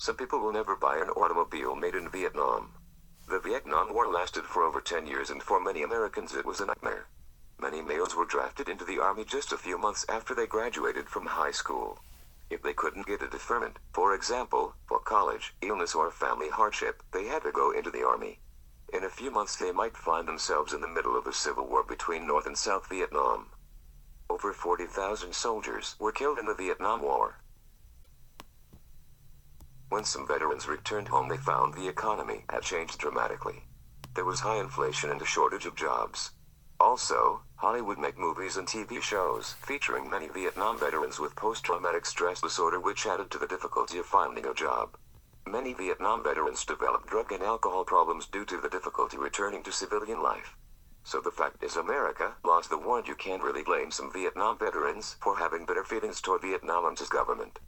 Some people will never buy an automobile made in Vietnam. The Vietnam War lasted for over 10 years and for many Americans it was a nightmare. Many males were drafted into the army just a few months after they graduated from high school. If they couldn't get a deferment, for example, for college, illness or family hardship, they had to go into the army. In a few months they might find themselves in the middle of a civil war between North and South Vietnam. Over 40,000 soldiers were killed in the Vietnam War. When some veterans returned home they found the economy had changed dramatically. There was high inflation and a shortage of jobs. Also, Hollywood make movies and TV shows featuring many Vietnam veterans with post-traumatic stress disorder which added to the difficulty of finding a job. Many Vietnam veterans developed drug and alcohol problems due to the difficulty returning to civilian life. So the fact is America lost the war and you can't really blame some Vietnam veterans for having bitter feelings toward Vietnam and his government.